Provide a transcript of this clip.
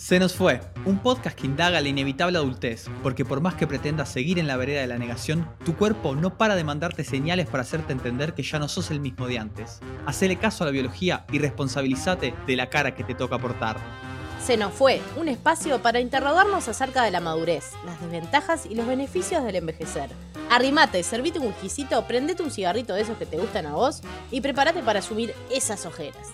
Se nos fue, un podcast que indaga la inevitable adultez, porque por más que pretendas seguir en la vereda de la negación, tu cuerpo no para de mandarte señales para hacerte entender que ya no sos el mismo de antes. Hacele caso a la biología y responsabilízate de la cara que te toca portar. Se nos fue, un espacio para interrogarnos acerca de la madurez, las desventajas y los beneficios del envejecer. Arrimate, servite un whiskycito, prendete un cigarrito de esos que te gustan a vos y prepárate para asumir esas ojeras.